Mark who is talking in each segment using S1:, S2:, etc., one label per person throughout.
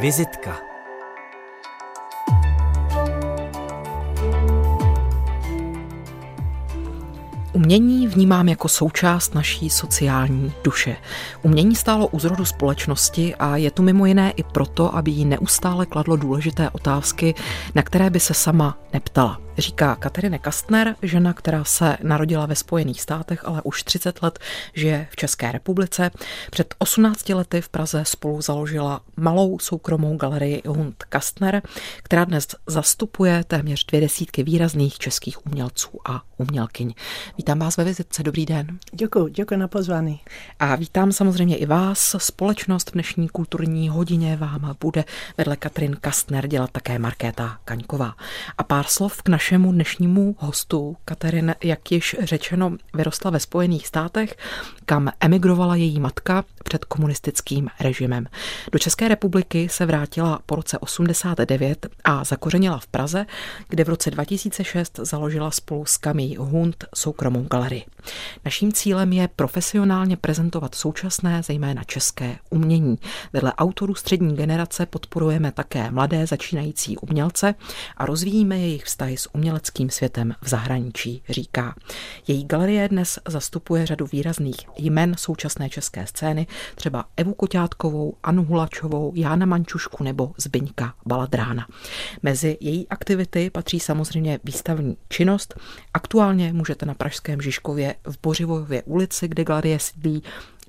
S1: Vizitka Umění vnímám jako součást naší sociální duše. Umění stálo u zrodu společnosti a je tu mimo jiné i proto, aby jí neustále kladlo důležité otázky, na které by se sama neptala. Říká Katerine Kastner, žena, která se narodila ve Spojených státech, ale už 30 let žije v České republice. Před 18 lety v Praze spolu založila malou soukromou galerii Hund Kastner, která dnes zastupuje téměř dvě desítky výrazných českých umělců a umělkyň. Vítám vás ve vizitce, dobrý den.
S2: Děkuji, děkuji na pozvání.
S1: A vítám samozřejmě i vás. Společnost v dnešní kulturní hodině vám bude vedle Katrin Kastner dělat také Markéta Kaňková. A pár slov k našemu dnešnímu hostu. Katerin, jak již řečeno, vyrostla ve Spojených státech, kam emigrovala její matka před komunistickým režimem. Do České republiky se vrátila po roce 89 a zakořenila v Praze, kde v roce 2006 založila spolu s Kamí Hund soukromou galerii. Naším cílem je profesionálně prezentovat současné, zejména české umění. Vedle autorů střední generace podporujeme také mladé začínající umělce a rozvíjíme jejich vztahy s uměleckým světem v zahraničí, říká. Její galerie dnes zastupuje řadu výrazných jmen současné české scény, třeba Evu Koťátkovou, Anu Hulačovou, Jána Mančušku nebo Zbyňka Baladrána. Mezi její aktivity patří samozřejmě výstavní činnost. Aktuálně můžete na Pražském Žižkově v Bořivojově ulici, kde galerie sídlí,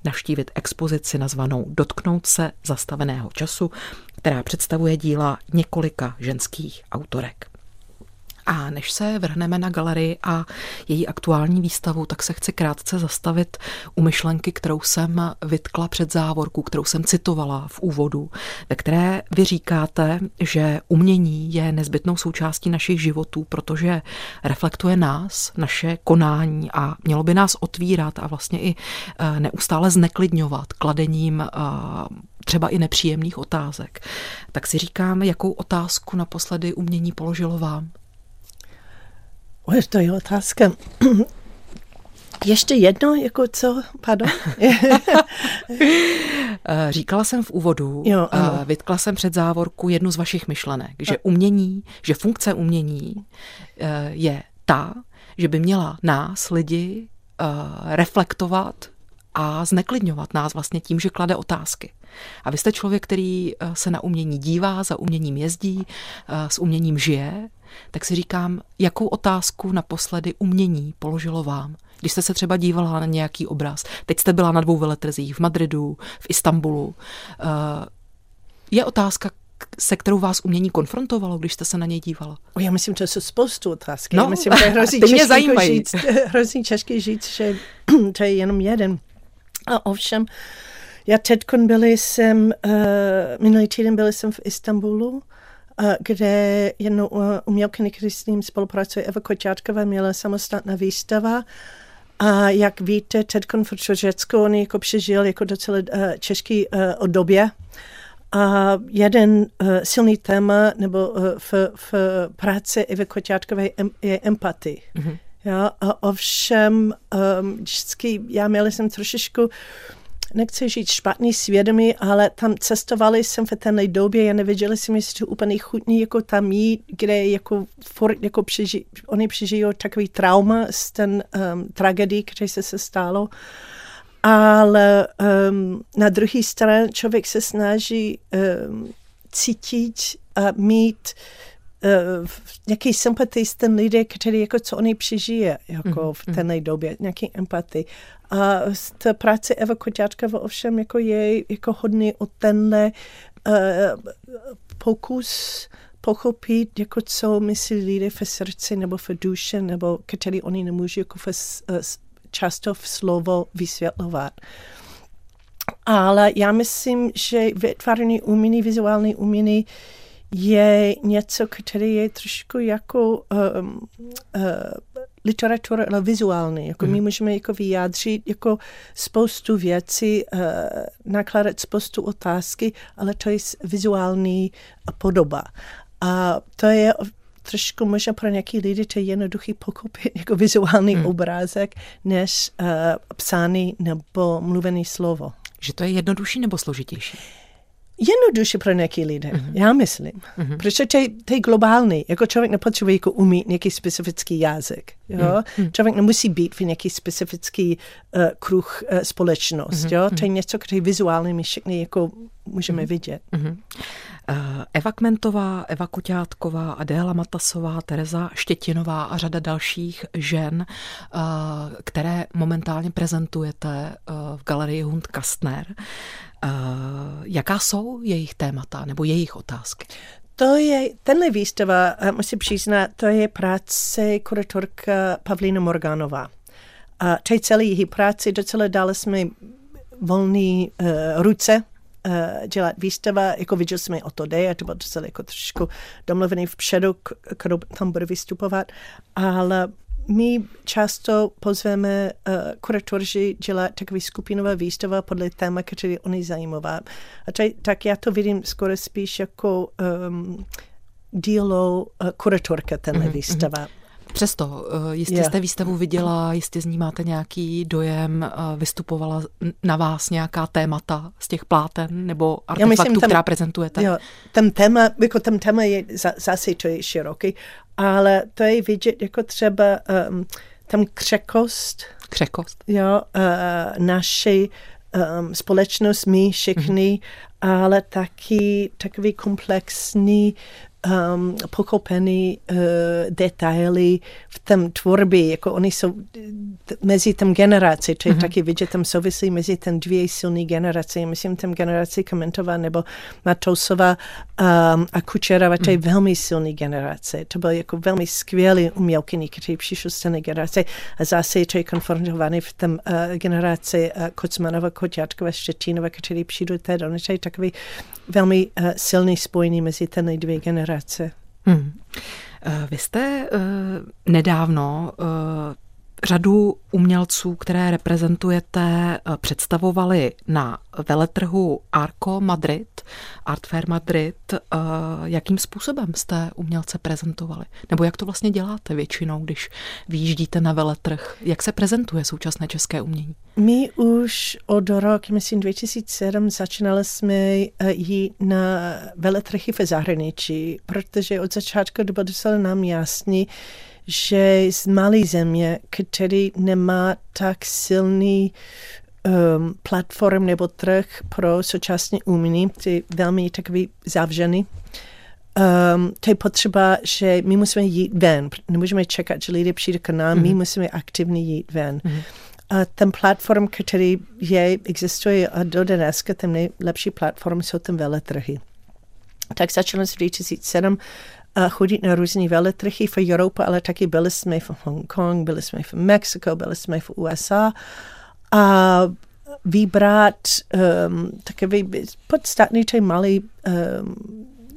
S1: navštívit expozici nazvanou Dotknout se zastaveného času, která představuje díla několika ženských autorek. A než se vrhneme na galerii a její aktuální výstavu, tak se chci krátce zastavit u myšlenky, kterou jsem vytkla před závorku, kterou jsem citovala v úvodu, ve které vy říkáte, že umění je nezbytnou součástí našich životů, protože reflektuje nás, naše konání a mělo by nás otvírat a vlastně i eh, neustále zneklidňovat kladením eh, třeba i nepříjemných otázek. Tak si říkám, jakou otázku naposledy umění položilo vám?
S2: Oj, to je otázka. Ještě jedno, jako co, pardon?
S1: Eh, říkala jsem v úvodu, jo, uh, vytkla jsem před závorku jednu z vašich myšlenek, že umění, že funkce umění uh, je ta, že by měla nás, lidi, reflektovat a zneklidňovat nás vlastně tím, že klade otázky. A vy jste člověk, který se na umění dívá, za uměním jezdí, s uměním žije tak si říkám, jakou otázku naposledy umění položilo vám, když jste se třeba dívala na nějaký obraz. Teď jste byla na dvou veletrzích v Madridu, v Istanbulu. Eh, je otázka, se kterou vás umění konfrontovalo, když jste se na něj dívala?
S2: Já myslím, že jsou spoustu otázky. No, já myslím, že hrozí mě jako zajímají. Říct, hrozí český říct, že to je jenom jeden. A ovšem, já teď byli jsem, uh, minulý týden byli jsem v Istanbulu kde jednou umělkyně, který s ním spolupracuje, Eva Koťátková, měla samostatná výstava a jak víte, Ted v Řecku, on jako přežil jako docela uh, český uh, obdobě. A jeden uh, silný téma nebo uh, v, v práci Evy Koťátkové je, je empatie. Mm-hmm. Ja, a ovšem, um, vždycky já měla jsem trošičku nechci říct špatný svědomí, ale tam cestovali jsem v té době, já nevěděla jsem, jestli to úplně chutný jako tam jít, kde jako, for, jako přeži, oni přežijou takový trauma z ten um, tragedii, který se se stalo. Ale um, na druhé straně člověk se snaží um, cítit a mít uh, nějaký sympatii s ten lidé, který jako co oni přežije jako mm-hmm. v té mhm. době, nějaký empatii. A ta práce Eva Koťáčkova ovšem jako je jako hodně o tenhle uh, pokus pochopit, jako co myslí lidé v srdci nebo v duši, nebo který oni nemůžou jako v, uh, často v slovo vysvětlovat. Ale já myslím, že vytváření umění, vizuální umění je něco, které je trošku jako um, uh, literatura, ale vizuální. Jako mm. my můžeme jako vyjádřit jako spoustu věcí, uh, nakládat spoustu otázky, ale to je vizuální podoba. A to je trošku možná pro nějaký lidi to je jednoduchý pochopit jako vizuální hmm. obrázek, než uh, psány nebo mluvený slovo.
S1: Že to je jednodušší nebo složitější?
S2: Jednoduše pro nějaký lidé, mm-hmm. já myslím. Mm-hmm. Protože to je, globální. Jako člověk nepotřebuje jako umít nějaký specifický jazyk. Jo? Mm-hmm. Člověk nemusí být v nějaký specifický uh, kruh uh, společnost. Mm-hmm. Jo? To je něco, které vizuálně my všichni jako můžeme mm-hmm. vidět. Mm-hmm.
S1: Eva Kmentová, Eva Koťátková, Adéla Matasová, Tereza Štětinová a řada dalších žen, které momentálně prezentujete v galerii Hund Kastner. Jaká jsou jejich témata nebo jejich otázky?
S2: To je, tenhle výstava, musím přiznat, to je práce kuratorka Pavlína Morganová. A celý její práce, docela dali jsme volný uh, ruce dělat výstava, jako viděl jsme o to jde, a to bylo docela jako trošku domluvený vpředu, kdo tam bude vystupovat, ale my často pozveme uh, kuratoři dělat takový skupinová výstava podle téma, který oni zajímavá. A taj, tak já to vidím skoro spíš jako um, dílo uh, kuratorka tenhle mm-hmm. výstava.
S1: Přesto, eh, jistě yeah. jste výstavu viděla, jistě z ní máte nějaký dojem, vystupovala na vás nějaká témata z těch pláten nebo artefaktů, myslím, tam, která prezentujete? Jo,
S2: ten téma, jako ten téma je zase to je široký, ale to je vidět jako třeba um, tam křekost.
S1: Křekost.
S2: Jo, uh, naši um, společnost, my všichni, mm-hmm. ale taky takový komplexní um, pochopený uh, detaily v tom tvorbě, jako oni jsou mezi tom generaci, to je mm-hmm. taky vidět tam souvislí mezi ten dvě silné generace. Myslím, tam generaci Komentová nebo Matousová um, a Kučerova, to je mm-hmm. velmi silný generace. To byl jako velmi skvělý umělkyní, který přišel z té generace a zase to je konfrontovaný v tom uh, generaci uh, Kocmanova, Koťátkova, Štětínova, který přijdou té, je takový velmi uh, silný spojení mezi ten dvě generace. Hmm.
S1: Vy jste uh, nedávno řadu umělců, které reprezentujete, představovali na veletrhu Arco Madrid, Art Fair Madrid. Jakým způsobem jste umělce prezentovali? Nebo jak to vlastně děláte většinou, když vyjíždíte na veletrh? Jak se prezentuje současné české umění?
S2: My už od roku, myslím 2007, začínali jsme eh, jít na veletrhy v zahraničí, protože od začátku bylo docela nám jasný, že z malé země, který nemá tak silný um, platform nebo trh pro současné umění, ty velmi takový zavřený, Um, to je potřeba, že my musíme jít ven. Nemůžeme čekat, že lidé přijde k nám, mm-hmm. my mhm. musíme aktivně jít ven. Mm-hmm. A ten platform, který je, existuje a do dneska, ten nejlepší platform jsou ten veletrhy. Tak začalo se v 2007 a chodit na různé veletrhy v Evropě, ale taky byli jsme v Hongkong, byli jsme v Mexiko, byli jsme v USA a vybrat um, takový podstatný to malý um,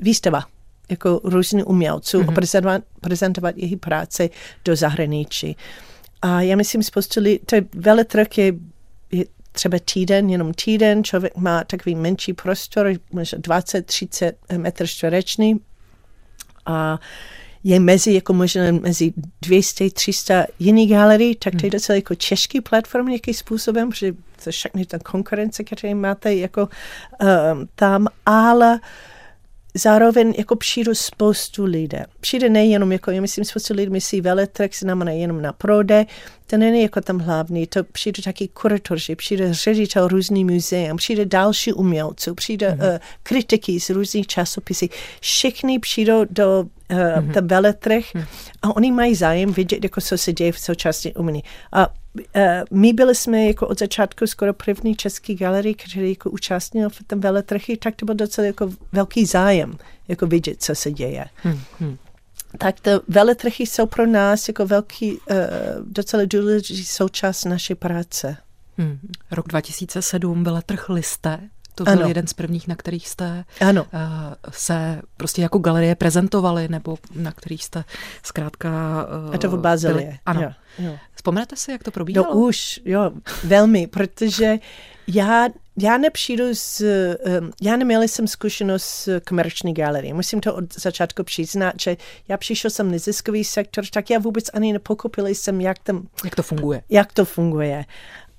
S2: výstava jako různý umělců mm-hmm. a prezentovat, prezentovat jejich práce do zahraničí. A já myslím, lidí, to je veletrh je, je třeba týden, jenom týden, člověk má takový menší prostor, možná 20-30 metr čtvereční a je mezi, jako možná mezi 200-300 jiných galerií, tak to je hmm. docela jako český platform nějakým způsobem, protože to všechny ta konkurence, které máte jako um, tam, ale uh, zároveň jako přijdu spoustu lidé. Přijde nejenom, jako já myslím, spoustu lidí myslí veletrh znamená jenom na prode, to není jako tam hlavní, to přijde taky kuratoři, přijde ředitel různý muzeum, přijde další umělců, přijde mm-hmm. uh, kritiky z různých časopisů. Všichni přijdou do uh, mm-hmm. ten veletrh mm-hmm. a oni mají zájem vidět, jako co se děje v současné umění. A my byli jsme jako od začátku skoro první český galerii, který jako účastnil v tom veletrchy, tak to byl docela jako velký zájem, jako vidět, co se děje. Hmm, hmm. Tak to veletrchy jsou pro nás jako velký, uh, docela důležitý součást naší práce.
S1: Hmm. Rok 2007 veletrh Liste, to byl ano. jeden z prvních, na kterých jste ano. Uh, se prostě jako galerie prezentovali, nebo na kterých jste zkrátka...
S2: Uh, A to v Bazilie.
S1: Ano. Jo, jo. Vzpomenete si, jak to probíhalo?
S2: No už, jo, velmi, protože já já nepřijdu z, já neměla jsem zkušenost s komerční galerií. Musím to od začátku přiznat, že já přišel jsem neziskový sektor, tak já vůbec ani nepokopila jsem, jak, tam,
S1: jak to funguje.
S2: Jak to funguje.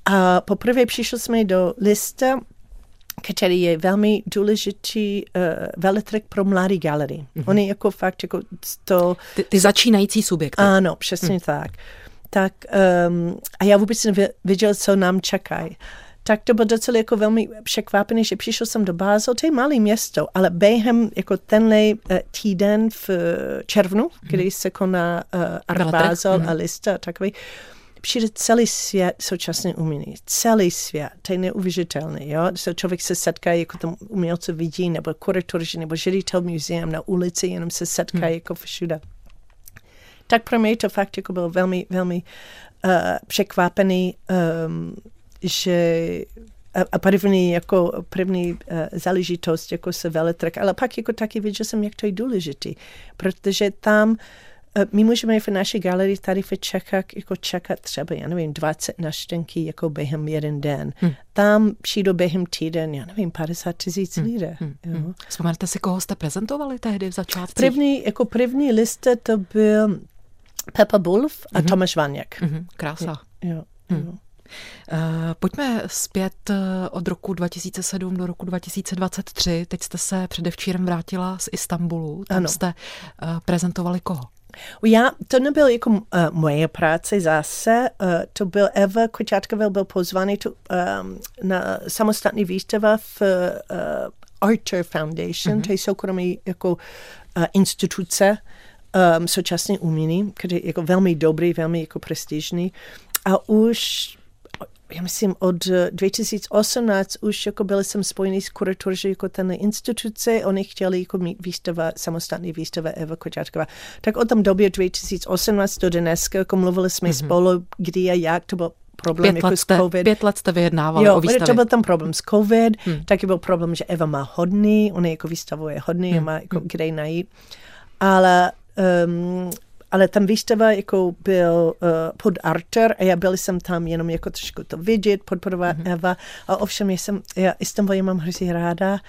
S2: A poprvé přišel jsme do lista, který je velmi důležitý uh, veletrh pro mladé galerie. Mm-hmm. On je jako fakt jako to...
S1: Ty, ty začínající subjekty.
S2: Ano, přesně mm. tak. Tak um, a já vůbec nevěděl, co nám čekají tak to bylo docela jako velmi překvapený, že přišel jsem do Basel, to je malé město, ale během jako tenhle uh, týden v uh, červnu, mm. kdy se koná uh, mm. a lista takový, přijde celý svět současně umění. Celý svět. To je neuvěřitelné. Jo? So člověk se setká, jako tam umělce vidí, nebo kuratoři, nebo ředitel muzeum na ulici, jenom se setká hmm. jako všude. Tak pro mě to fakt jako bylo velmi, velmi uh, překvapený, um, že a, a první, jako první uh, záležitost, jako se veletrh, ale pak jako taky viděl jsem, jak to je důležitý, protože tam my můžeme v naší galerii tady v Čechách jako čekat třeba, já nevím, 20 naštěnky jako během jeden den. Hmm. Tam přijdu během týden, já nevím, 50 tisíc hmm. lidé. Hmm.
S1: Hmm. Vzpomenete si, koho jste prezentovali tehdy v začátku?
S2: První, jako první liste to byl Peppa Bulf a hmm. Tomáš Vaněk.
S1: Hmm. Krása.
S2: Jo, hmm. jo.
S1: Uh, pojďme zpět uh, od roku 2007 do roku 2023. Teď jste se předevčírem vrátila z Istanbulu. Tam ano. jste uh, prezentovali koho?
S2: Já, to nebyl jako uh, moje práce zase, uh, to byl Eva Kočátková, byl pozvaný tu, um, na samostatný výstava v uh, Archer Foundation, mm-hmm. to je soukromý jako uh, instituce um, současně umění, který je jako velmi dobrý, velmi jako prestižní. A už já myslím, od 2018 už jako byli jsem spojený s kuratorzy jako ten instituce, oni chtěli jako mít výstava, samostatný výstava Eva Koťátková. Tak od tom době 2018 do dneska, jako mluvili jsme mm-hmm. spolu, kdy a jak, to byl problém
S1: pět
S2: jako
S1: let
S2: jste, s COVID.
S1: Pět let jste vyjednávali
S2: jo,
S1: o výstavě.
S2: to byl tam problém s COVID, hmm. taky byl problém, že Eva má hodný, ona jako výstavuje hodný, hmm. má jako hmm. kde najít. Ale um, ale tam výstava jako byl uh, pod Arter a já byl jsem tam jenom jako trošku to vidět, podporovat mm-hmm. Eva a ovšem jsem, já Istanbul mám hrozně ráda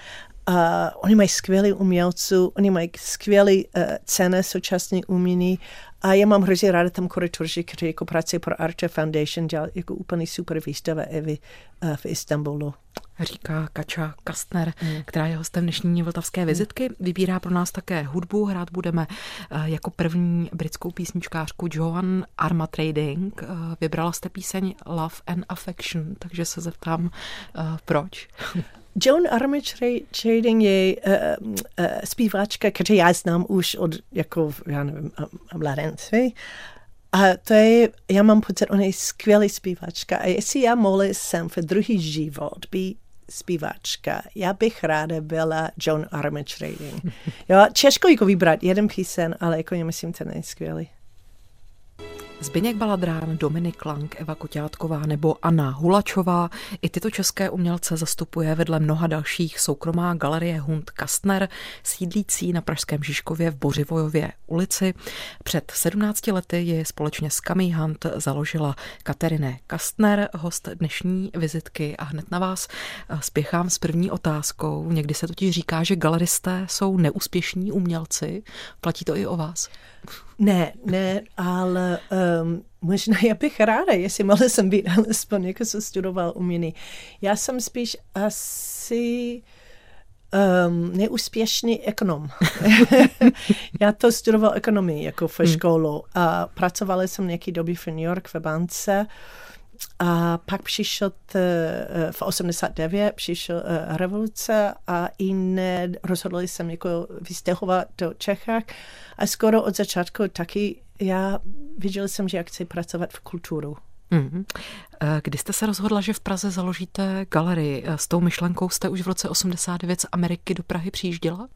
S2: a oni mají skvělý umělců, oni mají skvělý uh, ceny současné umění a já mám hrozně ráda tam kuratoři, kteří jako pracují pro Arte Foundation, dělali jako úplně super výstava Evy uh, v Istanbulu
S1: říká Kača Kastner, mm. která je hostem dnešní vltavské mm. vizitky. Vybírá pro nás také hudbu. Hrát budeme eh, jako první britskou písničkářku Joan Armatrading. Eh, vybrala jste píseň Love and Affection, takže se zeptám, eh, proč?
S2: Joan Armatrading je uh, uh, zpívačka, kterou já znám už od, jako, já nevím, mladenství. A to je, já mám pocit, ona je skvělý zpívačka. A jestli já mohla jsem v druhý život být zpívačka, já bych ráda byla Joan Armatrading. Jo, těžko jako vybrat jeden písen, ale jako já myslím, ten je skvělý.
S1: Zbyněk Baladrán, Dominik Lang, Eva Koťátková nebo Anna Hulačová. I tyto české umělce zastupuje vedle mnoha dalších soukromá galerie Hund Kastner, sídlící na Pražském Žižkově v Bořivojově ulici. Před 17 lety ji společně s Kami Hunt založila Katerine Kastner, host dnešní vizitky a hned na vás spěchám s první otázkou. Někdy se totiž říká, že galeristé jsou neúspěšní umělci. Platí to i o vás?
S2: Ne, ne, ale um, možná já bych ráda, jestli mohla jsem být alespoň, jako jsem studoval umění. Já jsem spíš asi um, neúspěšný ekonom. já to studoval ekonomii jako v hmm. školu a pracovala jsem nějaký doby v New York v bance a pak přišel eh, v 89 přišel uh, revoluce a i rozhodli jsem jako vystěhovat do Čechách a skoro od začátku taky já viděl jsem, že já chci pracovat v kulturu. Mm-hmm.
S1: Kdy jste se rozhodla, že v Praze založíte galerii? S tou myšlenkou jste už v roce 89 z Ameriky do Prahy přijížděla?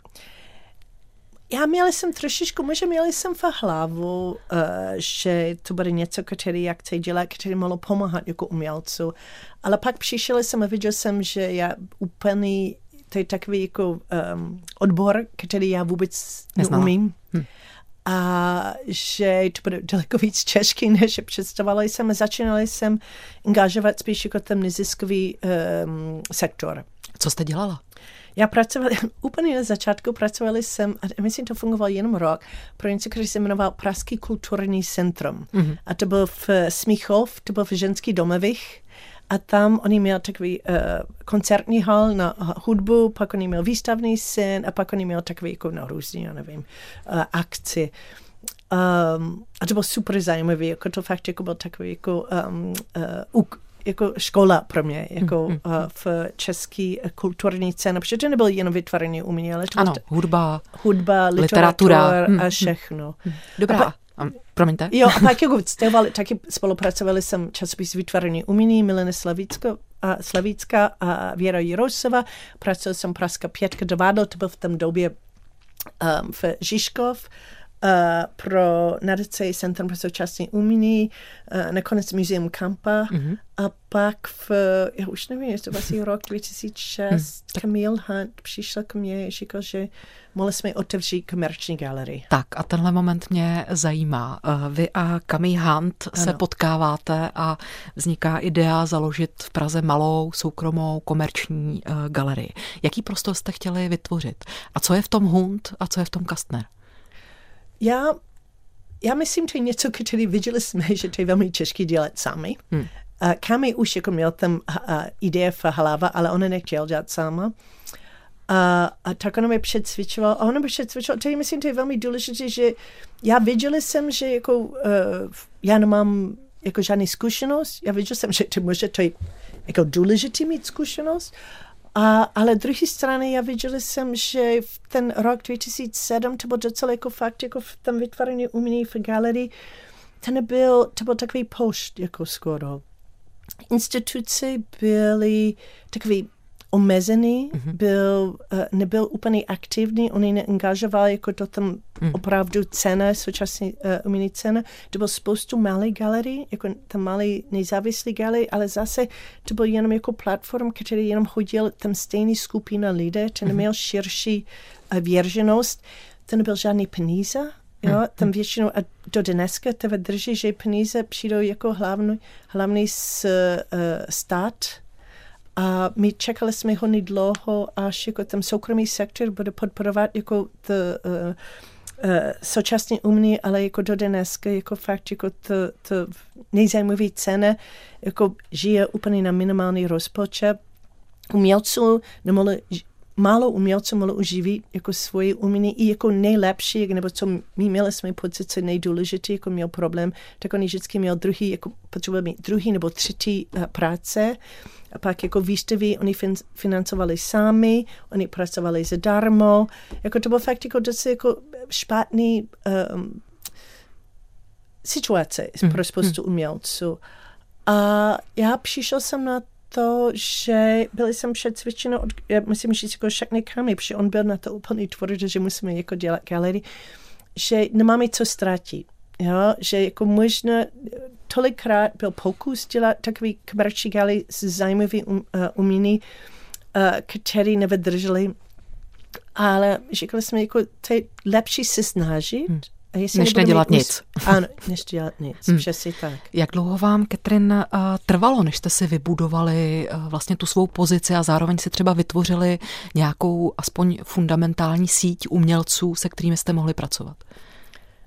S2: Já měla jsem trošičku, možná měla jsem v hlavu, uh, že to bude něco, který jak chci dělat, který mohlo pomáhat jako umělcu. Ale pak přišel jsem a viděl jsem, že já úplně, to je takový jako um, odbor, který já vůbec Neznala. neumím. Hm. a že to bude daleko víc český, než představovala jsem. Začínala jsem angažovat spíš jako ten neziskový um, sektor.
S1: Co jste dělala?
S2: Já pracovala, úplně na začátku pracovali jsem, a myslím, to fungovalo jenom rok, pro něco, který se jmenoval Pražský kulturní centrum. Mm-hmm. A to byl v Smíchov, to byl v ženských domovích. A tam oni měl takový uh, koncertní hal na hudbu, pak oni měl výstavný sen a pak oni měl takový jako na různý, já nevím, uh, akci. Um, a to bylo super zajímavé, jako to fakt jako byl takový jako um, uh, jako škola pro mě, jako mm, mm. Uh, v český kulturní scéně, protože to nebylo jen vytvoření umění, ale to
S1: ano, hudba,
S2: hudba, literatura, literatura mm, a všechno.
S1: Mm. Dobrá. A pa, promiňte.
S2: Jo, a pak jako vstěhovali, taky spolupracovali jsem časopis vytvoření umění Milena Slavícka, a Slavícka a Věra Jirosova. Pracoval jsem Pražská pětka dovádl, to byl v tom době um, v Žižkov uh, pro nadaci Centrum pro současné umění, uh, nakonec Muzeum Kampa mm-hmm. a pak v, já už nevím, jestli to vlastně rok 2006, mm. Camille Hunt přišel k mně a říkal, že mohli jsme otevřít komerční galerii.
S1: Tak a tenhle moment mě zajímá. Vy a Camille Hunt ano. se potkáváte a vzniká idea založit v Praze malou, soukromou, komerční uh, galerii. Jaký prostor jste chtěli vytvořit? A co je v tom Hunt a co je v tom Kastner?
S2: Já, já myslím, že něco, který viděli jsme, že to je velmi těžké dělat sami. Hmm. Uh, Kami už jako měl tam uh, ideje v hlava, ale ona nechtěl dělat sama. A, a tak ona mi předsvědčovala, a ona mi předsvědčovala, to je, myslím, to je velmi důležité, že já viděla jsem, že jako, uh, já nemám jako žádný zkušenost, já viděla jsem, že to může, to je jako důležité mít zkušenost, a, ale druhé strany já viděla jsem, že v ten rok 2007 to byl docela jako fakt, jako v tom vytvoření umění v galerii, to nebyl, to byl takový pošt jako skoro. Instituce byly takový omezený, mm-hmm. byl, uh, nebyl úplně aktivní, on neangažoval jako to tam mm. opravdu cena, současně uh, umění cena. To byl spoustu malých galerií, jako tam malý nezávislý galerii, ale zase to byl jenom jako platform, který jenom chodil tam stejný skupina lidé, ten mm-hmm. neměl širší uh, věrženost, to nebyl žádný peníze, Jo, mm. tam většinou, a do dneska tebe drží, že peníze přijdou jako hlavní, hlavní z uh, stát, a my čekali jsme hodně dlouho, až jako ten soukromý sektor bude podporovat jako to, uh, uh, současně umění, ale jako do dneska, jako fakt jako to, to nejzajímavé ceny, jako žije úplně na minimální rozpočet. Umělců nemohli málo umělců mohlo uživit jako svoje umění i jako nejlepší, nebo co my měli jsme pocit, co nejdůležitější, jako měl problém, tak on vždycky měl druhý, jako potřeboval mít druhý nebo třetí uh, práce. A pak jako výstavy oni fin, financovali sami, oni pracovali zadarmo. Jako to bylo fakt jako docela jako špatný um, situace mm. pro spoustu mm. umělců. A já přišel jsem na to, že byli jsem přecvičena od, já musím říct jako všechny kamy, protože on byl na to úplně tvrdý, že musíme jako dělat galerii, že nemáme co ztratit. Jo, že jako možná tolikrát byl pokus dělat takový komerční galerii s zajímavý um, uh, umění, uh, který nevydrželi, ale říkali jsme, jako, to je lepší se snažit, hmm
S1: než nedělat nic.
S2: Ano, než dělat nic, hmm. přesně tak.
S1: Jak dlouho vám, Katrin, uh, trvalo, než jste si vybudovali uh, vlastně tu svou pozici a zároveň si třeba vytvořili nějakou aspoň fundamentální síť umělců, se kterými jste mohli pracovat?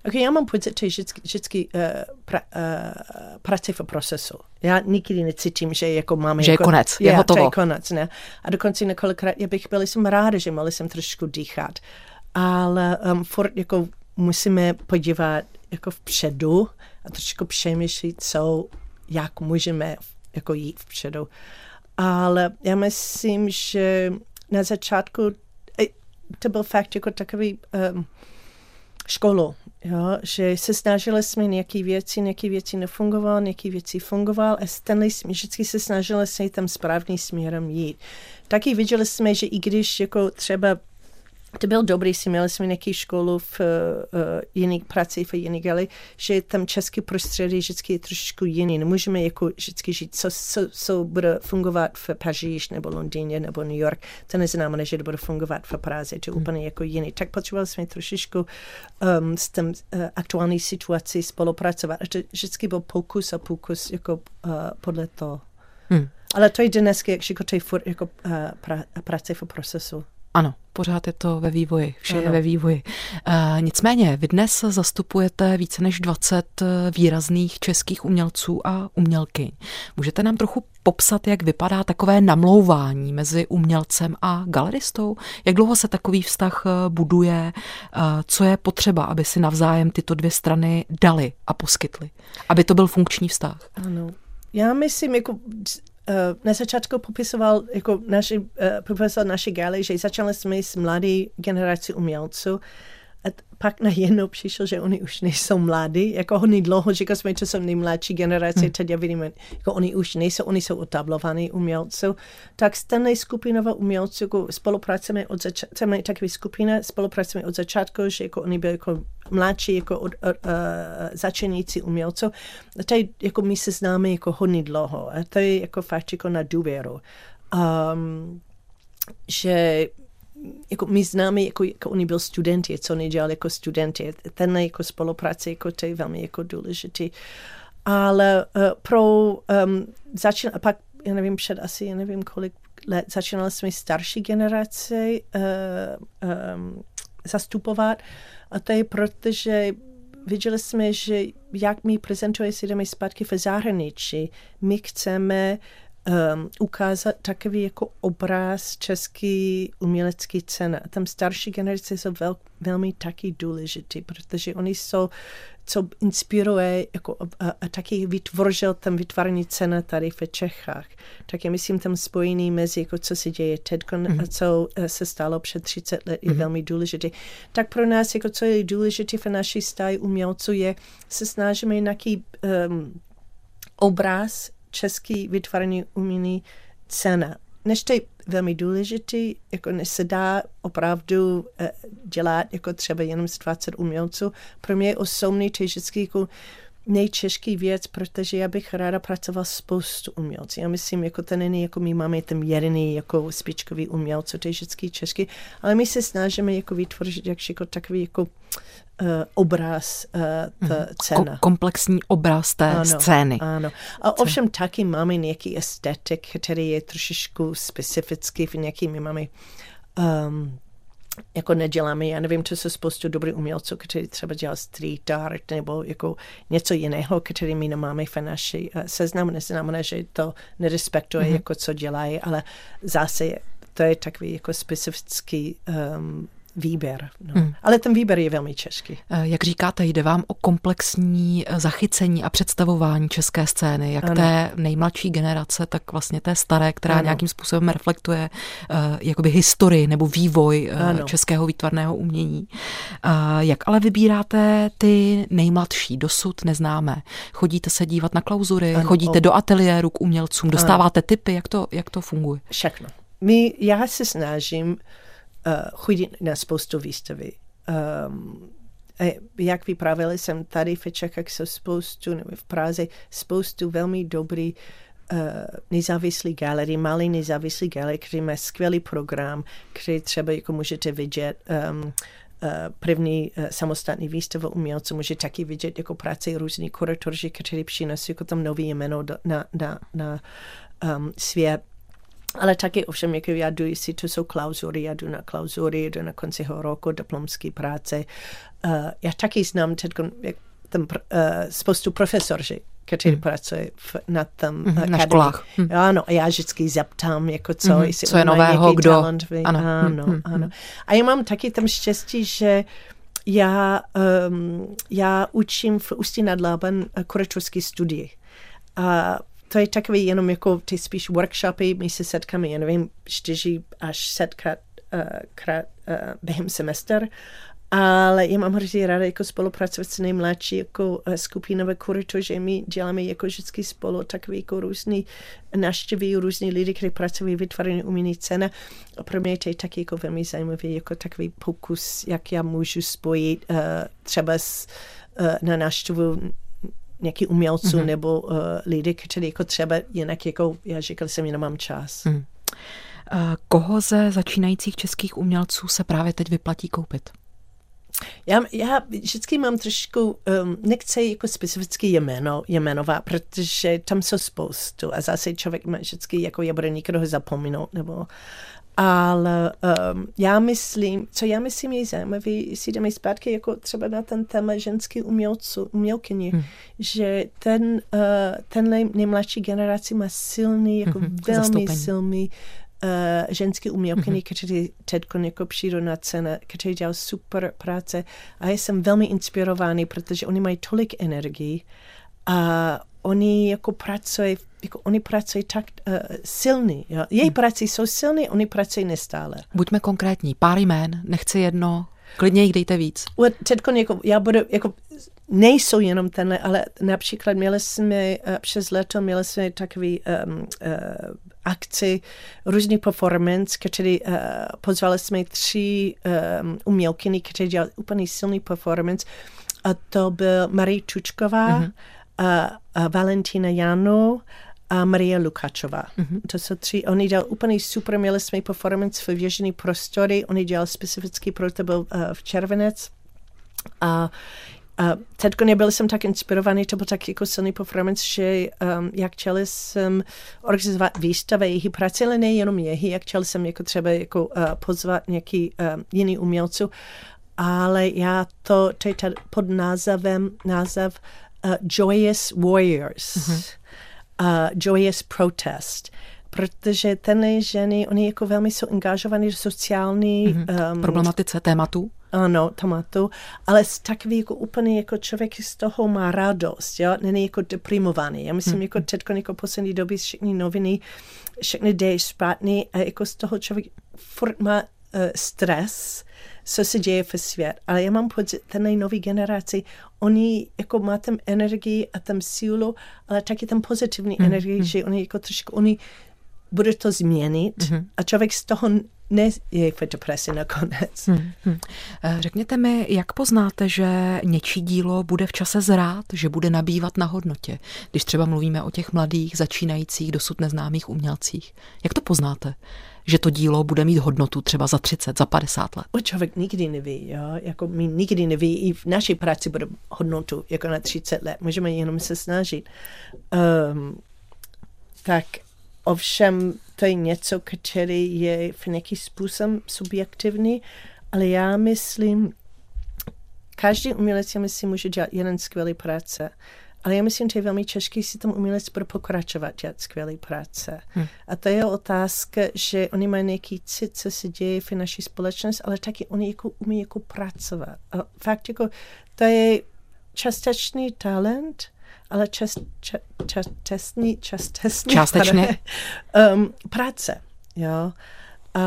S2: Okay, já mám pocit, že vždycky, vždycky uh, pra, uh, práce v procesu. Já nikdy necítím, že jako máme...
S1: Že je
S2: jako,
S1: konec, je, je hotovo.
S2: je konec, ne. A dokonce několikrát, já bych byla jsem ráda, že mohli jsem trošku dýchat. Ale um, furt jako musíme podívat jako vpředu a trošku přemýšlet, co, jak můžeme jako jít vpředu. Ale já myslím, že na začátku to byl fakt jako takový um, školu, jo, že se snažili jsme nějaké věci, nějaké věci nefungovaly, nějaké věci fungovaly a Stanley vždycky se snažili se tam správným směrem jít. Taky viděli jsme, že i když jako třeba to byl dobrý, si měli jsme nějaký školu v uh, jiný práci v jiný gali, že tam český prostředí vždycky je trošičku jiný. Nemůžeme jako vždycky žít, co, co, co bude fungovat v Paříž nebo Londýně nebo New York, to neznamená, že to bude fungovat v Praze, to je hmm. úplně jako jiný. Tak potřebovali jsme trošičku um, s tím uh, aktuální situací spolupracovat. A to vždycky byl pokus a pokus jako uh, podle toho. Hmm. Ale to je dneska, je furt jako uh, pra, práce v procesu.
S1: Ano, pořád je to ve vývoji, vše ano. je ve vývoji. E, nicméně, vy dnes zastupujete více než 20 eh, výrazných českých umělců a umělky. Můžete nám trochu popsat, jak vypadá takové namlouvání mezi umělcem a galeristou? Jak dlouho se takový vztah eh, buduje? Co je potřeba, aby si navzájem tyto dvě strany dali a poskytli? Aby to byl funkční vztah?
S2: Ano. Já myslím, jako na začátku popisoval jako naši, uh, profesor naší gály, že začali jsme s mladý generací umělců pak najednou přišel, že oni už nejsou mladí, jako oni dlouho říkali jsme, že jsou nejmladší generace, hmm. teď já vidím, jako oni už nejsou, oni jsou utablovaní umělci. Tak stejně skupinová umělců, jako spolupracujeme od začátku, máme takový skupina, spolupracujeme od začátku, že jako oni byli jako mladší, jako od, uh, začenící umělců. A tady jako my se známe jako hodně dlouho a to je jako fakt jako na důvěru. Um, že jako my známe, jako, jako oni byl studenti, co oni dělali jako studenti. Ten jako spolupráce, jako to je velmi jako důležitý. Ale uh, pro um, začín, a pak, já nevím, před asi, já nevím kolik let, začínali jsme starší generace uh, um, zastupovat. A to je proto, že viděli jsme, že jak my prezentujeme si jdeme zpátky v zahraničí, my chceme um, ukázat takový jako obraz český umělecký cena. Tam starší generace jsou vel, velmi taky důležitý, protože oni jsou, co inspiruje jako, a, a taky vytvořil tam vytváření cena tady v Čechách. Tak já myslím tam spojený mezi, jako co se děje teď mm-hmm. a co uh, se stalo před 30 let je mm-hmm. velmi důležitý. Tak pro nás, jako co je důležité v naší stáji umělců je, se snažíme nějaký um, obraz český vytvořený umění cena. Než to je velmi důležitý, jako než se dá opravdu uh, dělat jako třeba jenom z 20 umělců. Pro mě je je vždycky jako nejčešký věc, protože já bych ráda pracovala spoustu umělců. Já myslím, jako ten není, jako my máme ten jediný jako spičkový umělců, to je vždycky český, ale my se snažíme jako vytvořit jak, jako takový jako uh, obraz uh, ta cena.
S1: Ko- komplexní obraz té ano, scény.
S2: Ano. A ovšem taky máme nějaký estetik, který je trošičku specifický, v nějaký my máme um, jako neděláme, já nevím, co se spoustu dobrých umělců, kteří třeba dělají street art nebo jako něco jiného, který my nemáme v naší uh, seznamu, neznamená, že to nerespektuje, mm-hmm. jako co dělají, ale zase to je takový jako specifický um, výběr. No. Hmm. Ale ten výběr je velmi český.
S1: Eh, jak říkáte, jde vám o komplexní eh, zachycení a představování české scény, jak ano. té nejmladší generace, tak vlastně té staré, která ano. nějakým způsobem reflektuje uh, jakoby historii nebo vývoj uh, českého výtvarného umění. Uh, jak ale vybíráte ty nejmladší, dosud neznámé? Chodíte se dívat na klauzury, ano. chodíte do ateliéru k umělcům, dostáváte ano. typy, jak to, jak to funguje?
S2: Všechno. My, já se snažím uh, chodit na spoustu výstavy. Um, jak vypravili jsem tady v Čechách se spoustu, nebo v Praze, spoustu velmi dobrý uh, nezávislý galerii, malý nezávislý galerii, který má skvělý program, který třeba jako můžete vidět um, Uh, první uh, samostatný výstavu umělců může taky vidět jako práce různých kuratoři, kteří přinesou jako tam nový jméno na, na, na um, svět ale taky ovšem, jak já jdu, jestli to jsou klauzury, já jdu na klauzury, jdu na konci roku, diplomské práce. Uh, já taky znám teď tam uh, spoustu profesoři, kteří mm. pracují v, na tom mm,
S1: na školách.
S2: Mm. Ano, a já vždycky zeptám, jako co, mm,
S1: jestli co je nového, kdo.
S2: Talent, ano, ano, mm, ano. A já mám taky tam štěstí, že já, um, já učím v Ústí nad Labem kuratorské studie. A to je takový jenom jako ty spíš workshopy, my se setkáme, já nevím, čtyři až setkat uh, krát uh, během semestr ale já mám hrozně ráda jako spolupracovat s nejmladší jako eh, skupinové kuritu, že my děláme jako vždycky spolu takový jako různý naštěví různý lidi, kteří pracují vytvoření umění cena. A pro mě to je taky jako velmi zajímavý, jako takový pokus, jak já můžu spojit uh, třeba s, uh, na naštěvu nějaký umělců mm-hmm. nebo uh, lidi, kteří jako třeba jinak jako, já říkal jsem, jenom mám čas. Mm.
S1: Koho ze začínajících českých umělců se právě teď vyplatí koupit?
S2: Já, já vždycky mám trošku, um, nechci jako specificky jméno, jmenovat, protože tam jsou spoustu a zase člověk má vždycky, jako já bude někoho zapomenout, nebo ale um, já myslím, co já myslím je zajímavé, si jdeme zpátky jako třeba na ten téma ženský umělců, umělkyni, hmm. že ten, uh, ten nejmladší generaci má silný, jako hmm, velmi zastoupení. silný uh, ženské umělkyně, mm-hmm. kteří teď jako přijdou na cenu, kteří dělají super práce a já jsem velmi inspirovaný, protože oni mají tolik energii a oni jako pracují, jako oni pracují tak uh, silný. Jo? Její hmm. práce jsou silný, oni pracují nestále.
S1: Buďme konkrétní, pár jmén, nechci jedno, klidně jich dejte víc.
S2: Teď jako, já budu, jako, nejsou jenom tenhle, ale například měli jsme uh, přes leto, měli jsme takový um, uh, akci, různý performance, který uh, pozvali jsme tři um, umělkyny, které dělali úplně silný performance. A to byl Marie Čučková, mm-hmm. A, a Valentina Janu a Maria Lukáčová. Mm-hmm. To jsou tři, oni dělali úplně super, měli jsme performance v věžený prostory, oni dělali specifický pro to byl uh, v červenec. A a teď nebyl jsem tak inspirovaný, to byl tak jako silný performance, že um, jak chtěl jsem organizovat výstavy jejich práce, ale nejenom jejich, jak chtěl jsem jako třeba jako uh, pozvat nějaký um, jiný umělců, ale já to, to je pod názvem, název uh, Joyous Warriors, mm-hmm. uh, Joyous Protest protože tenhle ženy, oni jako velmi jsou angažovaní do sociální...
S1: Mm-hmm. Um, Problematice tématu?
S2: ano, tomatu, ale takový jako úplně jako člověk z toho má radost, jo, není jako deprimovaný. Já myslím, hmm. jako teď jako poslední době všechny noviny, všechny jde špatný a jako z toho člověk furt má uh, stres, co se děje v svět. Ale já mám pocit, ten nový generaci, oni jako má tam energii a tam sílu, ale taky tam pozitivní hmm. energii, hmm. že oni jako trošku, oni bude to změnit mm-hmm. a člověk z toho ne je v depresi nakonec. Hmm, hmm.
S1: Řekněte mi, jak poznáte, že něčí dílo bude v čase zrát, že bude nabývat na hodnotě, když třeba mluvíme o těch mladých, začínajících, dosud neznámých umělcích. Jak to poznáte? Že to dílo bude mít hodnotu třeba za 30, za 50 let.
S2: Člověk nikdy neví, jo? jako my nikdy neví, i v naší práci bude hodnotu jako na 30 let, můžeme jenom se snažit. Um, tak Ovšem to je něco, který je v nějaký způsob subjektivní, ale já myslím, každý umělec, já myslím, může dělat jeden skvělý práce. Ale já myslím, že je velmi těžké si tam umělec bude pokračovat dělat skvělé práce. Hmm. A to je otázka, že oni mají nějaký cit, co se děje v naší společnosti, ale taky oni jako umí jako pracovat. A fakt jako to je částečný talent, ale čas, čas, čas, časný, častesný,
S1: částečně
S2: um, práce. Jo. A,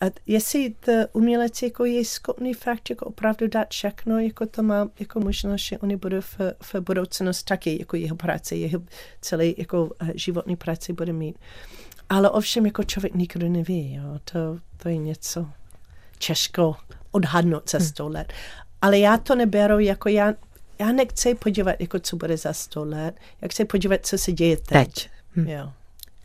S2: a jestli to umělec jako je schopný fakt jako opravdu dát všechno, jako to má jako možnost, že oni budou v, v budoucnosti taky jako jeho práce, jeho celý jako eh, životní práci bude mít. Ale ovšem jako člověk nikdo neví, jo. To, to je něco těžko odhadnout za sto let. Ale já to neberu jako já, já nechci podívat, jako co bude za sto let, já chci podívat, co se děje teď. teď. Hm. Jo.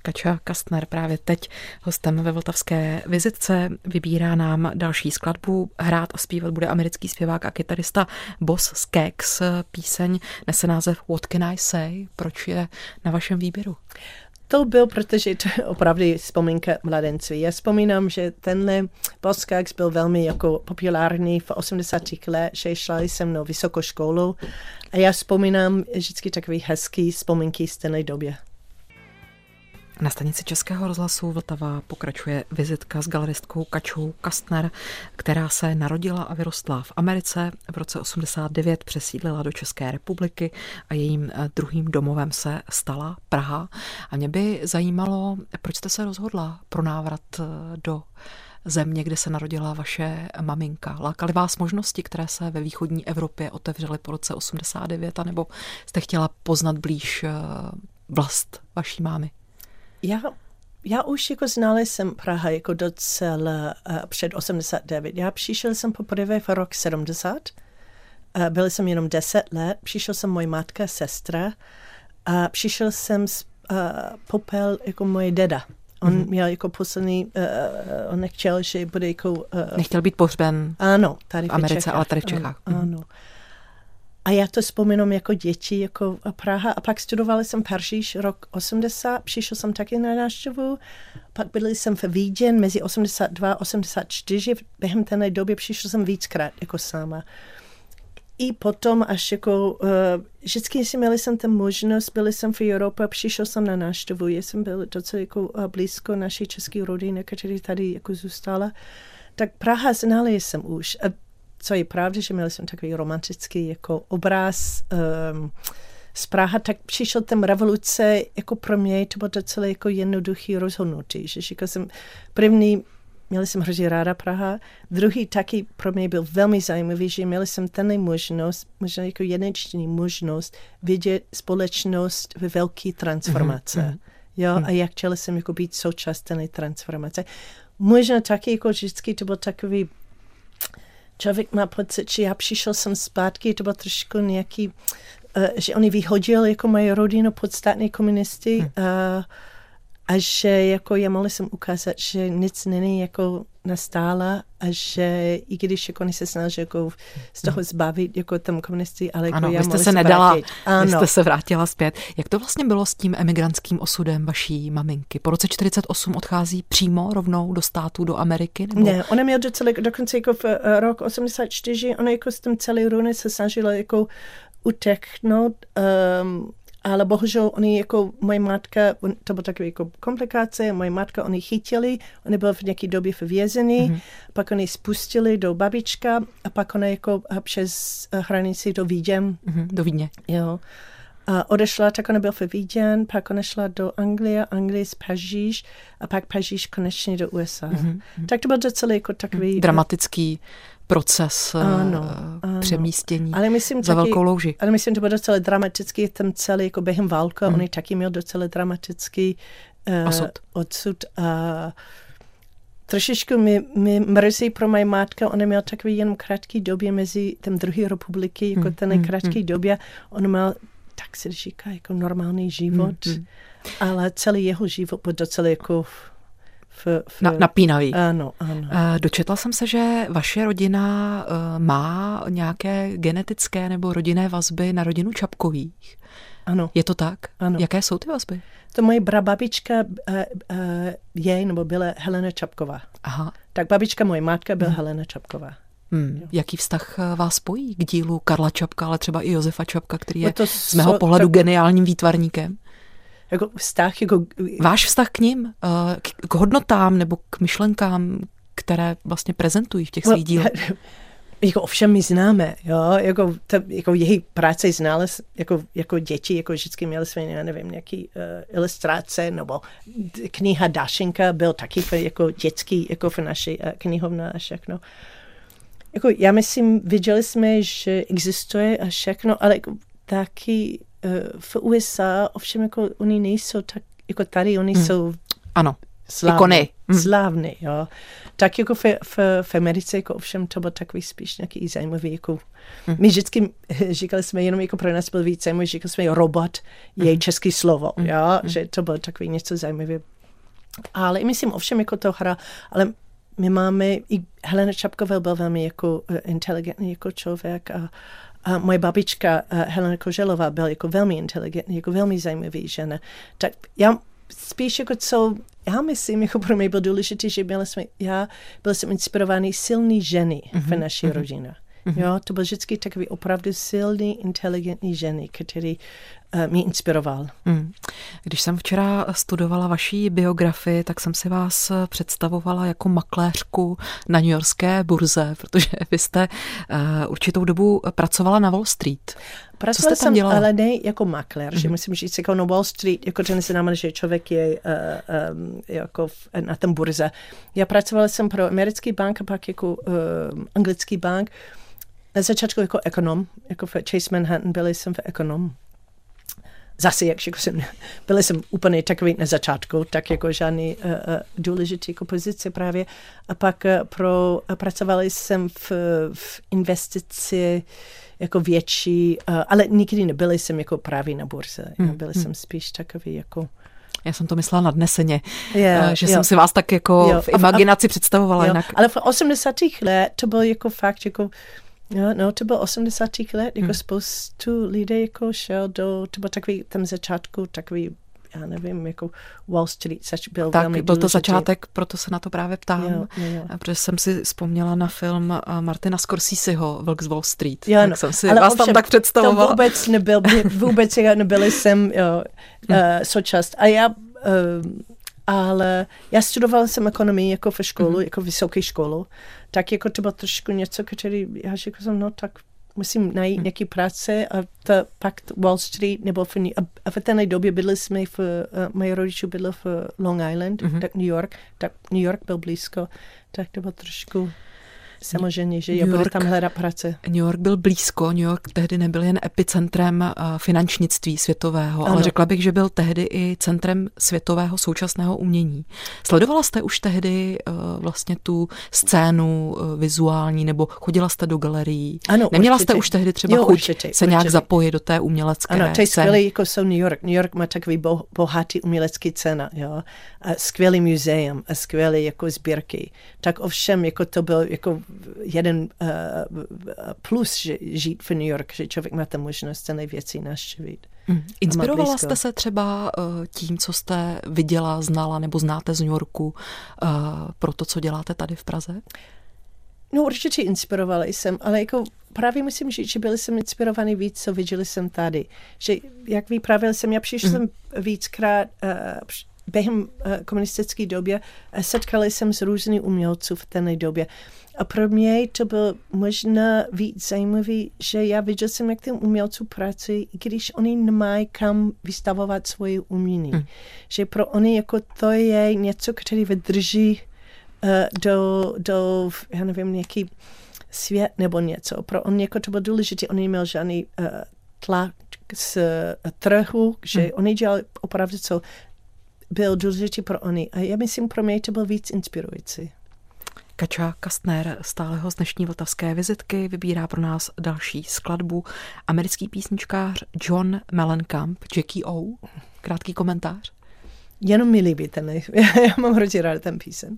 S1: Kača Kastner právě teď hostem ve Vltavské vizitce vybírá nám další skladbu. Hrát a zpívat bude americký zpěvák a kytarista Boss Skeks. Píseň nese název What Can I Say? Proč je na vašem výběru?
S2: To byl, protože to je opravdu vzpomínka mladenství. Já vzpomínám, že tenhle Boskax byl velmi jako populární v 80. let, že šla jsem na vysokou školu a já vzpomínám vždycky takový hezký vzpomínky z té době.
S1: Na stanici Českého rozhlasu Vltava pokračuje vizitka s galeristkou Kačou Kastner, která se narodila a vyrostla v Americe. V roce 89 přesídlila do České republiky a jejím eh, druhým domovem se stala Praha. A mě by zajímalo, proč jste se rozhodla pro návrat eh, do země, kde se narodila vaše maminka? Lákaly vás možnosti, které se ve východní Evropě otevřely po roce 89, anebo jste chtěla poznat blíž eh, vlast vaší mámy?
S2: Já já už jako znala jsem Praha jako docela uh, před 89. Já přišel jsem poprvé v rok 70. Uh, byl jsem jenom 10 let. Přišel jsem můj matka, sestra. A přišel jsem z uh, Popel jako můj deda. On mm-hmm. měl jako poslední, uh, on nechtěl, že bude jako... Uh,
S1: nechtěl být pohřben
S2: ano, tady
S1: v Americe, v ale tady v Čechách.
S2: Ano, ano. A já to vzpomínám jako děti, jako Praha. A pak studovala jsem Paříž rok 80, přišel jsem taky na návštěvu. Pak byl jsem v Víděn mezi 82 a 84. Během té doby přišel jsem víckrát jako sama. I potom, až jako, uh, vždycky si měli jsem ten možnost, byli jsem v Evropě, přišel jsem na návštěvu, já jsem byl docela jako uh, blízko naší české rodiny, která tady jako zůstala. Tak Praha znala jsem už. A co je pravda, že měli jsem takový romantický jako obraz um, z Praha, tak přišel ten revoluce, jako pro mě to bylo docela jako jednoduchý rozhodnutí, že říkal jsem, první Měli jsem hrozně ráda Praha. Druhý taky pro mě byl velmi zajímavý, že měli jsem tenhle možnost, možná jako jedinečný možnost vidět společnost ve velké transformace. Mm-hmm. Jo, mm-hmm. a jak chtěla jsem jako být součástí transformace. Možná taky jako vždycky to byl takový člověk má pocit, že já přišel jsem zpátky, to bylo trošku nějaký, uh, že oni vyhodili jako moje rodinu podstatní komunisty hmm. uh, a že jako já mohla jsem ukázat, že nic není jako nastála a že i když jako oni se snaží jako z toho zbavit jako tam komunisti, ale jako
S1: ano,
S2: já
S1: vy jste se nedala, ano. vy jste se vrátila zpět. Jak to vlastně bylo s tím emigrantským osudem vaší maminky? Po roce 48 odchází přímo rovnou do států, do Ameriky? Nebo?
S2: Ne, ona měla docela, dokonce jako v uh, rok 84, ona jako s tím celý runy se snažila jako uteknout um, ale bohužel oni jako moje matka, to bylo takové jako komplikace, moje matka, oni chytili, oni byli v nějaké době v vězení, mm-hmm. pak oni spustili do babička a pak ona jako přes hranici do Vídně.
S1: Mm-hmm, do Vídně.
S2: Jo. A odešla, tak ona byla v Vídně, pak ona šla do Anglie, Anglie z Paříž a pak Paříž konečně do USA. Mm-hmm. Tak to byl docela jako takový...
S1: Dramatický proces eh, ano, ano. přemístění ale myslím, za taky, velkou louži.
S2: Ale myslím, to bylo docela dramatický, ten celý jako během války, hmm. on taky měl docela dramatický uh, odsud. odsud a trošičku mi, mi mrzí pro moje mátka, ona měla takový jenom krátký době mezi tím druhé republiky, jako hmm. ten hmm. krátký hmm. době, on měl, tak se říká, jako normální život, hmm. ale celý jeho život byl docela jako
S1: v, v... Na, napínavý.
S2: Ano, ano.
S1: Eh, dočetla jsem se, že vaše rodina eh, má nějaké genetické nebo rodinné vazby na rodinu Čapkových.
S2: Ano.
S1: Je to tak?
S2: Ano.
S1: Jaké jsou ty vazby?
S2: To moje babička uh, uh, je nebo byla Helena Čapková.
S1: Aha.
S2: Tak babička moje matka byla hmm. Helena Čapková.
S1: Hmm. Jaký vztah vás spojí k dílu Karla Čapka, ale třeba i Josefa Čapka, který je to z mého so, pohledu to, geniálním výtvarníkem?
S2: Jako vztah, jako...
S1: Váš vztah k ním, eh, k, k hodnotám nebo k myšlenkám, které vlastně prezentují v těch svých dílech?
S2: jako ovšem my známe, jo, jako, to, jako její práce znala jako, jako děti, jako vždycky měli své, já nevím, nějaký uh, ilustrace, nebo kniha Dašenka byl taky jako dětský, jako v naší uh, knihovna a všechno. Jako, já myslím, viděli jsme, že existuje a všechno, ale jako, taky v USA, ovšem jako oni nejsou tak, jako tady oni hmm. jsou
S1: ano,
S2: slávny, ikony. Hmm. Slávny, jo. Tak jako v, v, v Americe, jako ovšem to byl takový spíš nějaký zajímavý, jako hmm. my vždycky říkali jsme jenom jako pro nás byl víc zajímavý, říkali jsme robot je hmm. český slovo, hmm. jo, hmm. že to bylo takový něco zajímavé. Ale myslím ovšem jako to hra, ale my máme, i Helena Čapková byl velmi jako uh, inteligentní jako člověk a a moje babička uh, Helena Koželová byla jako velmi inteligentní, jako velmi zajímavý žena. Tak já spíš jako co, já myslím, jako pro mě bylo důležité, že byla jsem, já byl jsem inspirovaný silný ženy mm-hmm. v naší mm-hmm. rodině. Mm-hmm. Jo, to byl vždycky takový opravdu silný, inteligentní ženy, který uh, mě inspiroval. Mm.
S1: Když jsem včera studovala vaší biografii, tak jsem si vás představovala jako makléřku na Yorkské burze, protože vy jste uh, určitou dobu pracovala na Wall Street.
S2: Pracovala jsem, dělala? ale ne jako maklér, mm-hmm. že mhm. musím říct, jako na Wall Street, jako to neznamená, že člověk je uh, um, jako v, na tom burze. Já pracovala jsem pro americký bank a pak jako uh, anglický bank. Na začátku jako ekonom, jako v Chase Manhattan byli jsem v ekonom zase, jak jako jsem, byl jsem úplně takový na začátku, tak jako žádný uh, uh, důležitý jako pozice právě. A pak uh, pro, uh, pracovali jsem v, v investici jako větší, uh, ale nikdy nebyli jsem jako právě na burze. Hmm. Byli hmm. jsem spíš takový jako
S1: já jsem to myslela nadneseně, yeah, že jo. jsem si vás tak jako jo, v imaginaci a, představovala jo, jinak.
S2: Ale v 80. let to byl jako fakt jako Jo, no, to bylo 80. let, jako hmm. spoustu lidí jako šel do, to byl takový, tam začátku, takový já nevím, jako Wall Street zač byl
S1: tak,
S2: velmi
S1: byl to začátek, proto se na to právě ptám, jo, jo, jo. protože jsem si vzpomněla na film eh, Martina Scorseseho Vlk z Wall Street, jo, no, tak jsem si ale vás ovšem, tam tak představovala.
S2: To vůbec nebyl, vůbec nebyli jsem jo, uh, součást. A já uh, ale já studovala jsem ekonomii jako ve školu, mm-hmm. jako vysoké školu, tak jako to bylo trošku něco, který já řekla jsem, no tak musím najít mm. nějaký práce a to, pak Wall Street nebo v, a, a v té době bydli jsme v, uh, moje rodiče bydli v Long Island, mm-hmm. tak New York, tak New York byl blízko, tak to bylo trošku Samozřejmě, že New York, tam hledat práce.
S1: New York byl blízko, New York tehdy nebyl jen epicentrem eh, finančnictví světového, ano. ale řekla bych, že byl tehdy i centrem světového současného umění. Sledovala jste už tehdy eh, vlastně tu scénu eh, vizuální, nebo chodila jste do galerií?
S2: Ano,
S1: Neměla
S2: určitě.
S1: jste už tehdy třeba jo, chuť určitě, se určitě. nějak zapojit do té umělecké
S2: Ano, to je skvělé, jako jsou New York. New York má takový bohatý umělecký cena, jo. A skvělý muzeum a skvělé jako sbírky. Tak ovšem, jako to byl jako jeden uh, plus, že žít v New York, že člověk má tam možnost celé věci navštívit.
S1: Mm. Inspirovala jste se třeba uh, tím, co jste viděla, znala nebo znáte z New Yorku uh, pro to, co děláte tady v Praze?
S2: No určitě inspirovala jsem, ale jako právě musím říct, že byl jsem inspirovaný víc, co viděli jsem tady. Že jak vyprávěl jsem, já přišel mm. jsem víckrát uh, během uh, komunistické době setkali jsem s různými umělců v té době. A pro mě to bylo možná víc zajímavý, že já viděl jsem, jak ty umělců pracují, i když oni nemají kam vystavovat svoje umění. Hmm. Že pro oni jako to je něco, který vydrží uh, do, do, já nevím, nějaký svět nebo něco. Pro on jako to bylo důležité, on neměl žádný uh, tlak z uh, trhu, že hmm. oni dělali opravdu, co byl důležitý pro oni. A já myslím, pro mě to bylo víc inspirující.
S1: Kača Kastner, stáleho z dnešní vltavské vizitky, vybírá pro nás další skladbu. Americký písničkář John Mellencamp, Jackie O. Krátký komentář.
S2: Jenom mi líbí ten, já mám hrozně rád ten píseň.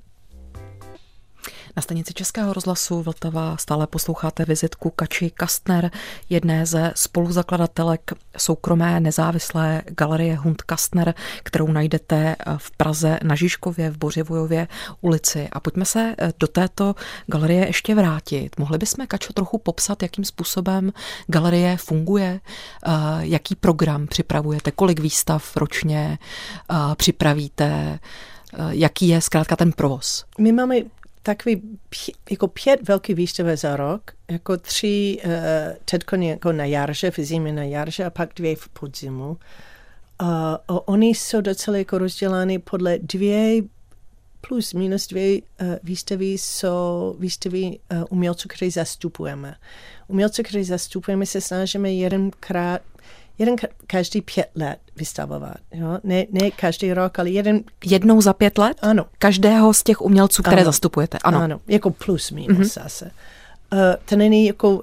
S1: Na stanici Českého rozhlasu Vltava stále posloucháte vizitku Kači Kastner, jedné ze spoluzakladatelek soukromé nezávislé galerie Hund Kastner, kterou najdete v Praze na Žižkově v Bořivojově ulici. A pojďme se eh, do této galerie ještě vrátit. Mohli bychom, Kačo, trochu popsat, jakým způsobem galerie funguje, eh, jaký program připravujete, kolik výstav ročně eh, připravíte, jaký je zkrátka ten provoz?
S2: My máme takový jako pět velký výstavy za rok, jako tři uh, teď jako na jarže, v zimě na jarže a pak dvě v podzimu. Uh, a oni jsou docela jako rozdělány podle dvě plus minus dvě uh, výstavy jsou výstavy uh, umělců, které zastupujeme. Umělců, které zastupujeme, se snažíme jedenkrát jeden každý pět let vystavovat. Jo? Ne, ne každý rok, ale jeden...
S1: Jednou za pět let?
S2: Ano.
S1: Každého z těch umělců, které ano. zastupujete? Ano.
S2: Ano, jako plus minus mm-hmm. zase. Uh, to není jako uh,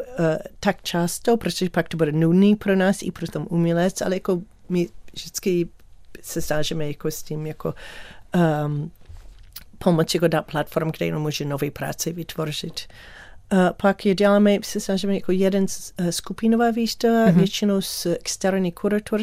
S2: tak často, protože pak to bude nudný pro nás i pro tom umělec, ale jako my vždycky se snažíme jako s tím jako um, pomoci jako dát platform, kde jenom může nové práce vytvořit. Uh, pak je děláme, se snažíme jako jeden uh, skupinová výstava, mm-hmm. většinou s externí kurator,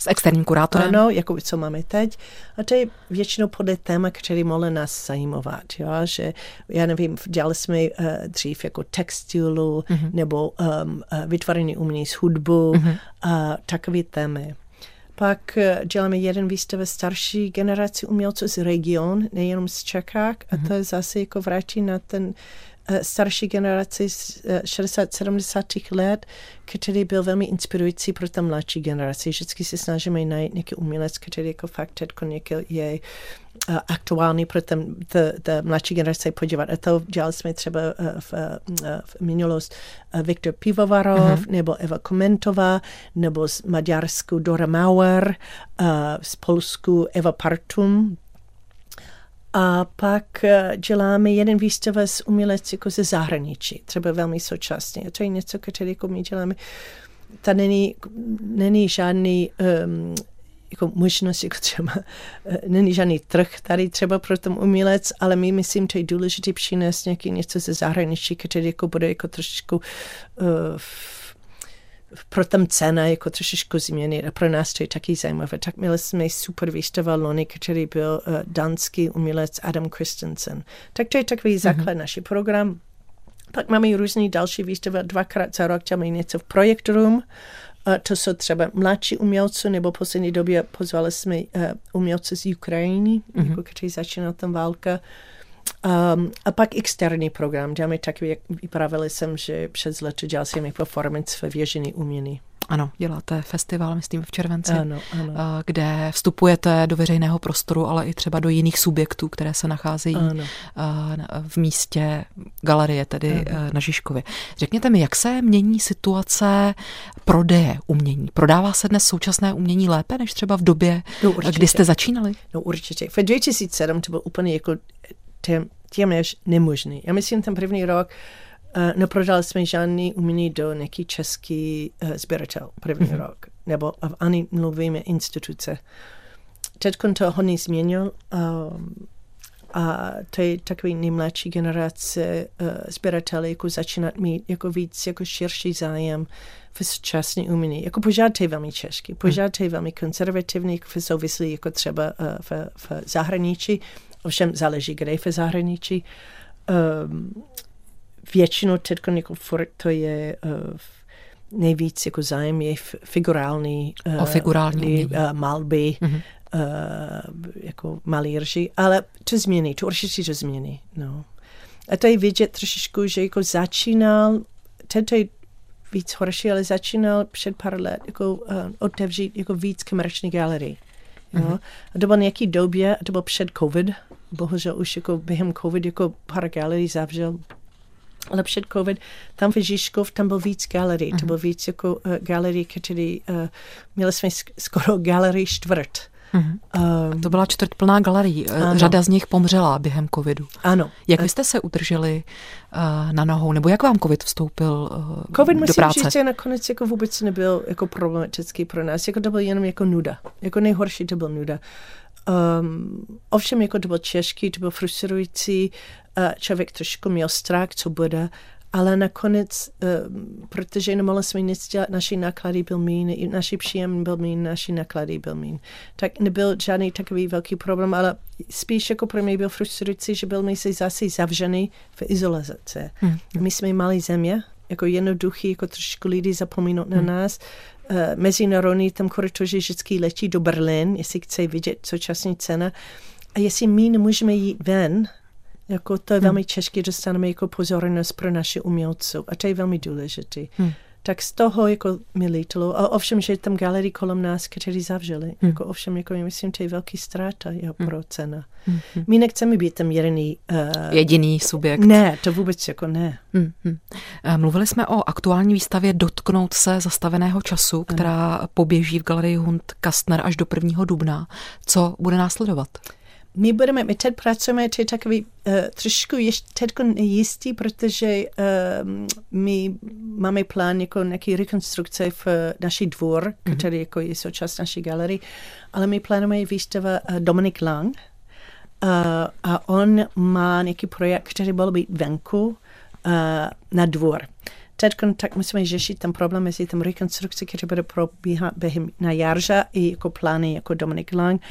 S1: s externím kurátorem?
S2: Ano, jako co máme teď. A to je většinou podle téma, který mohly nás zajímovat. Jo? Že, já nevím, dělali jsme uh, dřív jako textilu mm-hmm. nebo um, uh, vytvoření umění z hudbu mm-hmm. a takové témy. Pak děláme jeden výstav starší generaci umělců z region, nejenom z Čekách, a mm-hmm. to je zase jako vrátí na ten starší generaci z 60-70 let, který byl velmi inspirující pro ta mladší generaci. Vždycky se snažíme najít nějaký umělec, který jako fakt teď je aktuální pro ten, ta, ta mladší generace podívat. A to dělali jsme třeba v, v minulost Viktor Pivovarov, mm-hmm. nebo Eva Komentová, nebo z Maďarsku Dora Mauer, z Polsku Eva Partum, a pak eh, děláme jeden výstava z umělec jako ze zahraničí, třeba velmi současně. A to je něco, které jako my děláme. Ta není, není žádný um, jako možnost, jako třeba, eh, není žádný trh tady třeba pro ten umělec, ale my myslím, že je důležité přinést nějaký něco ze zahraničí, které jako bude jako trošičku uh, pro tam cena jako trošičku změnit a pro nás to je taky zajímavé. Tak měli jsme super výstava loni, který byl uh, danský umělec Adam Christensen. Tak to je takový mm-hmm. základ naší program. Pak máme různý další výstavy, dvakrát za rok děláme něco v Project Room, uh, to jsou třeba mladší umělci, nebo v poslední době pozvali jsme uh, umělce z Ukrajiny, mm-hmm. jako kteří začínal tam válka. Um, a pak externí program. Děláme takový, jak vypravili jsem, že přes leto dělal jsem performance ve věžený umění.
S1: Ano, děláte festival, myslím, v červenci,
S2: ano, ano.
S1: kde vstupujete do veřejného prostoru, ale i třeba do jiných subjektů, které se nacházejí ano. v místě galerie, tedy ano. na Žižkově. Řekněte mi, jak se mění situace prodeje umění? Prodává se dnes současné umění lépe, než třeba v době, no, kdy jste začínali?
S2: No určitě. V 2007 to bylo úplně jako téměř nemožný. Já myslím, ten první rok uh, neprodali jsme žádný umění do nějaký český uh, sběratel první mm-hmm. rok, nebo ani mluvíme instituce. Teď to hodně změnil um, a to je takový nejmladší generace uh, sběratelů, jako začínat mít jako víc jako širší zájem v současné umění. Jako pořád je velmi český, pořád je velmi konzervativní, v souvislí jako třeba uh, v, v zahraničí, ovšem záleží, kde je v zahraničí. Um, většinou teď jako furt to je uh, nejvíc jako zájem je figurální,
S1: uh, o figurální
S2: uh, malby, mm-hmm. uh, jako malíři, ale to změní, to určitě to změní. No. A to je vidět trošičku, že jako začínal, teď to je víc horší, ale začínal před pár let jako uh, otevřít jako víc komerční galerii. Mm-hmm. A to bylo nějaký době, a to bylo před covid, bohužel už jako během covid jako pár galerií zavřel, ale před covid, tam v Žižkov, tam byl víc galerií, mm-hmm. to byl víc jako uh, galerií, který, uh, měli jsme skoro galerii čtvrt.
S1: Mm-hmm. Um, to byla čtvrt plná galerii. Eh, ano. Řada z nich pomřela během covidu.
S2: Ano.
S1: Jak vy jste se udrželi uh, na nohou, nebo jak vám covid vstoupil uh,
S2: COVID
S1: do práce?
S2: říct, že nakonec jako vůbec nebyl jako problematický pro nás. Jako to byl jenom jako nuda. Jako nejhorší to byl nuda. Um, ovšem, jako to byl těžký, to byl frustrující, uh, člověk trošku měl strach, co bude, ale nakonec, uh, protože nemohli jsme nic dělat, naši náklady byl mín, naši příjem byl mín, naši náklady byl mín. Tak nebyl žádný takový velký problém, ale spíš jako pro mě byl frustrující, že byl si zase zavřený v izolaci. Hmm. My jsme malý země, jako jednoduchý, jako trošku lidi zapomínout na hmm. nás. Uh, mezinárodní tam korytoři vždycky letí do Berlín, jestli chce vidět současní cena. A jestli my nemůžeme jít ven, jako to je hmm. velmi těžké, dostaneme jako pozornost pro naše umělce a to je velmi důležité. Hmm. Tak z toho jako mi lítalo. A ovšem, že tam galerii kolem nás, kteří zavřeli. Hmm. Jako ovšem, jako myslím, to je velký ztráta jeho hmm. pro cena. Hmm. My nechceme být tam jediný... Uh,
S1: Jediný subjekt.
S2: Ne, to vůbec jako ne.
S1: Hmm. Mluvili jsme o aktuální výstavě Dotknout se zastaveného času, která hmm. poběží v galerii Hund Kastner až do 1. dubna. Co bude následovat?
S2: My budeme, my teď pracujeme, to je takový uh, trošku ještě teď nejistý, protože uh, my máme plán jako nějaký rekonstrukce v uh, naší dvor, mm-hmm. který jako je součást naší galerie, ale my plánujeme výstava uh, Dominik Lang uh, a on má nějaký projekt, který byl být venku uh, na dvor. Teď tak musíme řešit ten problém mezi tím rekonstrukcí, který bude probíhat během na jarža i jako plány jako Dominik Lang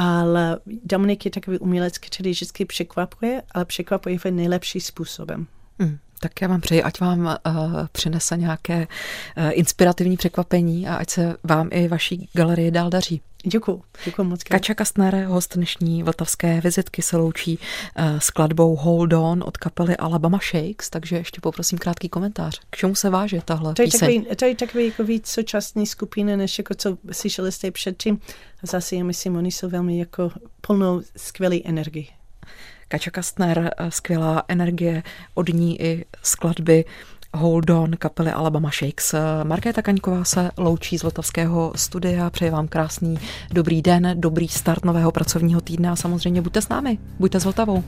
S2: ale Dominik je takový umělec, který vždycky překvapuje, ale překvapuje v nejlepší způsobem.
S1: Mm. Tak já vám přeji, ať vám uh, přinese nějaké uh, inspirativní překvapení a ať se vám i vaší galerie dál daří.
S2: Děkuji, děkuji moc.
S1: Kača Kastner, host dnešní vltavské vizitky, se loučí uh, s kladbou Hold On od kapely Alabama Shakes, takže ještě poprosím krátký komentář. K čemu se váže tahle
S2: to je
S1: píseň?
S2: Takový, to je takový jako víc současný skupiny, než jako co slyšeli jste předtím. A zase já myslím, oni jsou velmi jako plnou skvělé energie.
S1: Kača Kastner, eh, skvělá energie, od ní i skladby Hold On kapely Alabama Shakes. Markéta Kaňková se loučí z Vltavského studia. Přeji vám krásný dobrý den, dobrý start nového pracovního týdne a samozřejmě buďte s námi, buďte s Vltavou.